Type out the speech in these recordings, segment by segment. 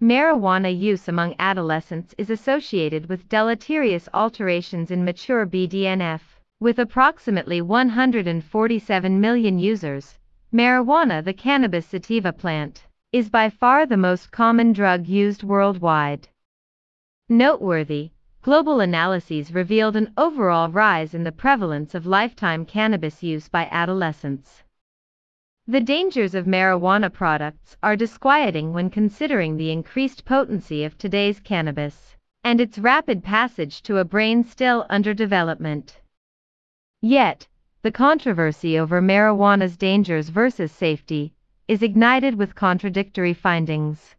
Marijuana use among adolescents is associated with deleterious alterations in mature BDNF. With approximately 147 million users, marijuana, the cannabis sativa plant, is by far the most common drug used worldwide. Noteworthy, global analyses revealed an overall rise in the prevalence of lifetime cannabis use by adolescents. The dangers of marijuana products are disquieting when considering the increased potency of today's cannabis and its rapid passage to a brain still under development. Yet, the controversy over marijuana's dangers versus safety is ignited with contradictory findings.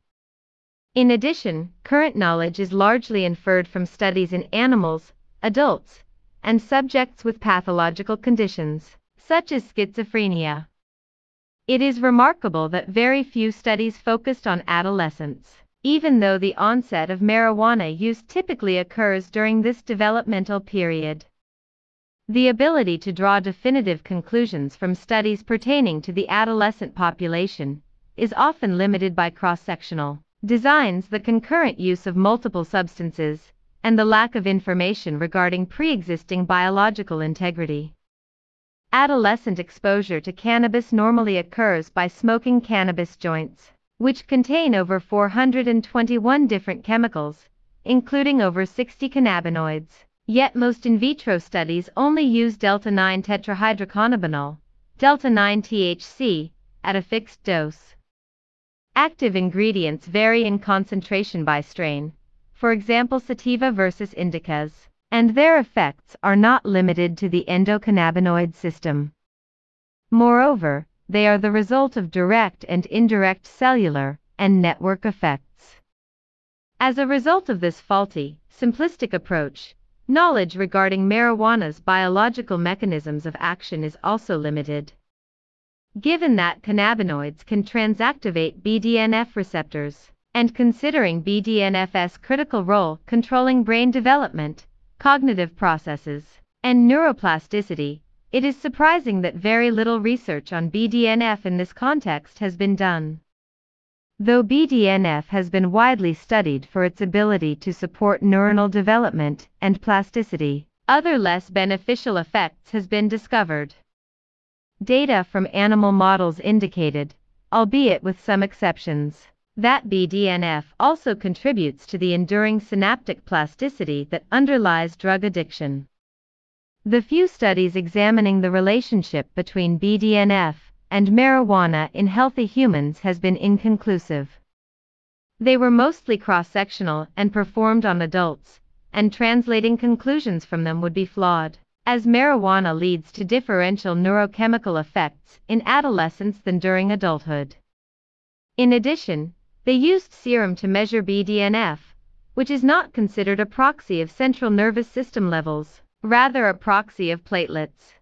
In addition, current knowledge is largely inferred from studies in animals, adults, and subjects with pathological conditions, such as schizophrenia. It is remarkable that very few studies focused on adolescents, even though the onset of marijuana use typically occurs during this developmental period. The ability to draw definitive conclusions from studies pertaining to the adolescent population is often limited by cross-sectional designs, the concurrent use of multiple substances, and the lack of information regarding pre-existing biological integrity. Adolescent exposure to cannabis normally occurs by smoking cannabis joints, which contain over 421 different chemicals, including over 60 cannabinoids. Yet most in vitro studies only use delta-9 tetrahydrocannabinol, delta-9 THC, at a fixed dose. Active ingredients vary in concentration by strain, for example sativa versus indicas and their effects are not limited to the endocannabinoid system. Moreover, they are the result of direct and indirect cellular and network effects. As a result of this faulty, simplistic approach, knowledge regarding marijuana's biological mechanisms of action is also limited. Given that cannabinoids can transactivate BDNF receptors, and considering BDNF's critical role controlling brain development, cognitive processes, and neuroplasticity, it is surprising that very little research on BDNF in this context has been done. Though BDNF has been widely studied for its ability to support neuronal development and plasticity, other less beneficial effects has been discovered. Data from animal models indicated, albeit with some exceptions, that BDNF also contributes to the enduring synaptic plasticity that underlies drug addiction. The few studies examining the relationship between BDNF and marijuana in healthy humans has been inconclusive. They were mostly cross-sectional and performed on adults, and translating conclusions from them would be flawed, as marijuana leads to differential neurochemical effects in adolescence than during adulthood. In addition, they used serum to measure BDNF, which is not considered a proxy of central nervous system levels, rather a proxy of platelets.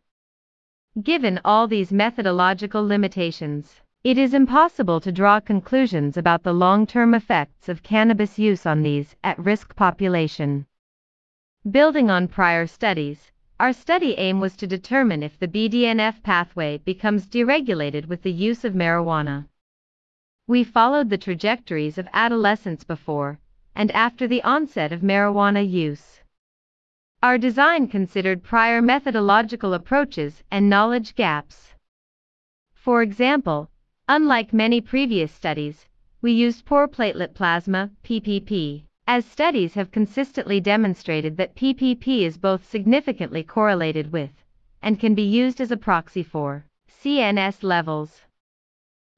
Given all these methodological limitations, it is impossible to draw conclusions about the long-term effects of cannabis use on these at-risk population. Building on prior studies, our study aim was to determine if the BDNF pathway becomes deregulated with the use of marijuana. We followed the trajectories of adolescents before and after the onset of marijuana use. Our design considered prior methodological approaches and knowledge gaps. For example, unlike many previous studies, we used poor platelet plasma, PPP, as studies have consistently demonstrated that PPP is both significantly correlated with and can be used as a proxy for CNS levels.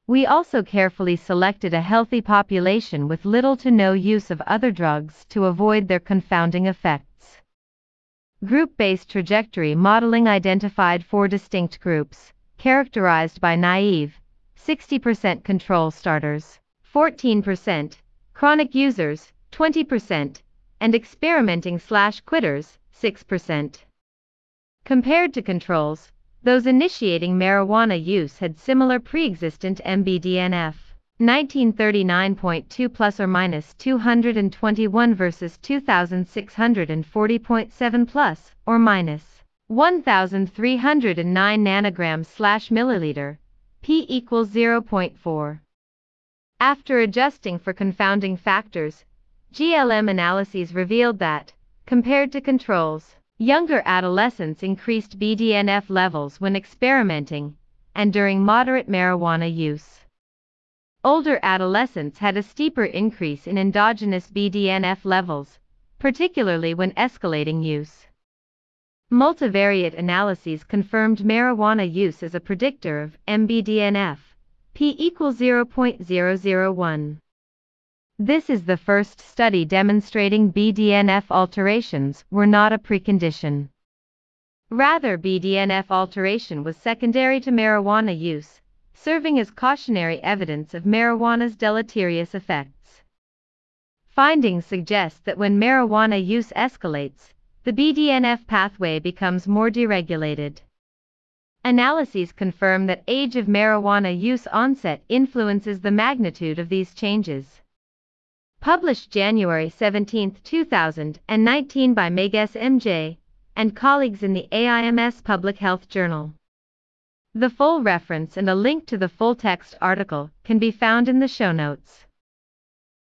We also carefully selected a healthy population with little to no use of other drugs to avoid their confounding effects. Group-based trajectory modeling identified four distinct groups, characterized by naive, 60% control starters, 14%, chronic users, 20%, and experimenting slash quitters, 6%. Compared to controls, those initiating marijuana use had similar pre-existent MBDNF. 1939.2 plus or minus 221 versus 2640.7 plus or minus 1309 nanograms slash milliliter, p equals 0.4. After adjusting for confounding factors, GLM analyses revealed that, compared to controls, younger adolescents increased BDNF levels when experimenting and during moderate marijuana use. Older adolescents had a steeper increase in endogenous BDNF levels, particularly when escalating use. Multivariate analyses confirmed marijuana use as a predictor of MBDNF, p equals 0.001. This is the first study demonstrating BDNF alterations were not a precondition. Rather BDNF alteration was secondary to marijuana use, serving as cautionary evidence of marijuana's deleterious effects. Findings suggest that when marijuana use escalates, the BDNF pathway becomes more deregulated. Analyses confirm that age of marijuana use onset influences the magnitude of these changes. Published January 17, 2019 by Miguez MJ and colleagues in the AIMS Public Health Journal. The full reference and a link to the full text article can be found in the show notes.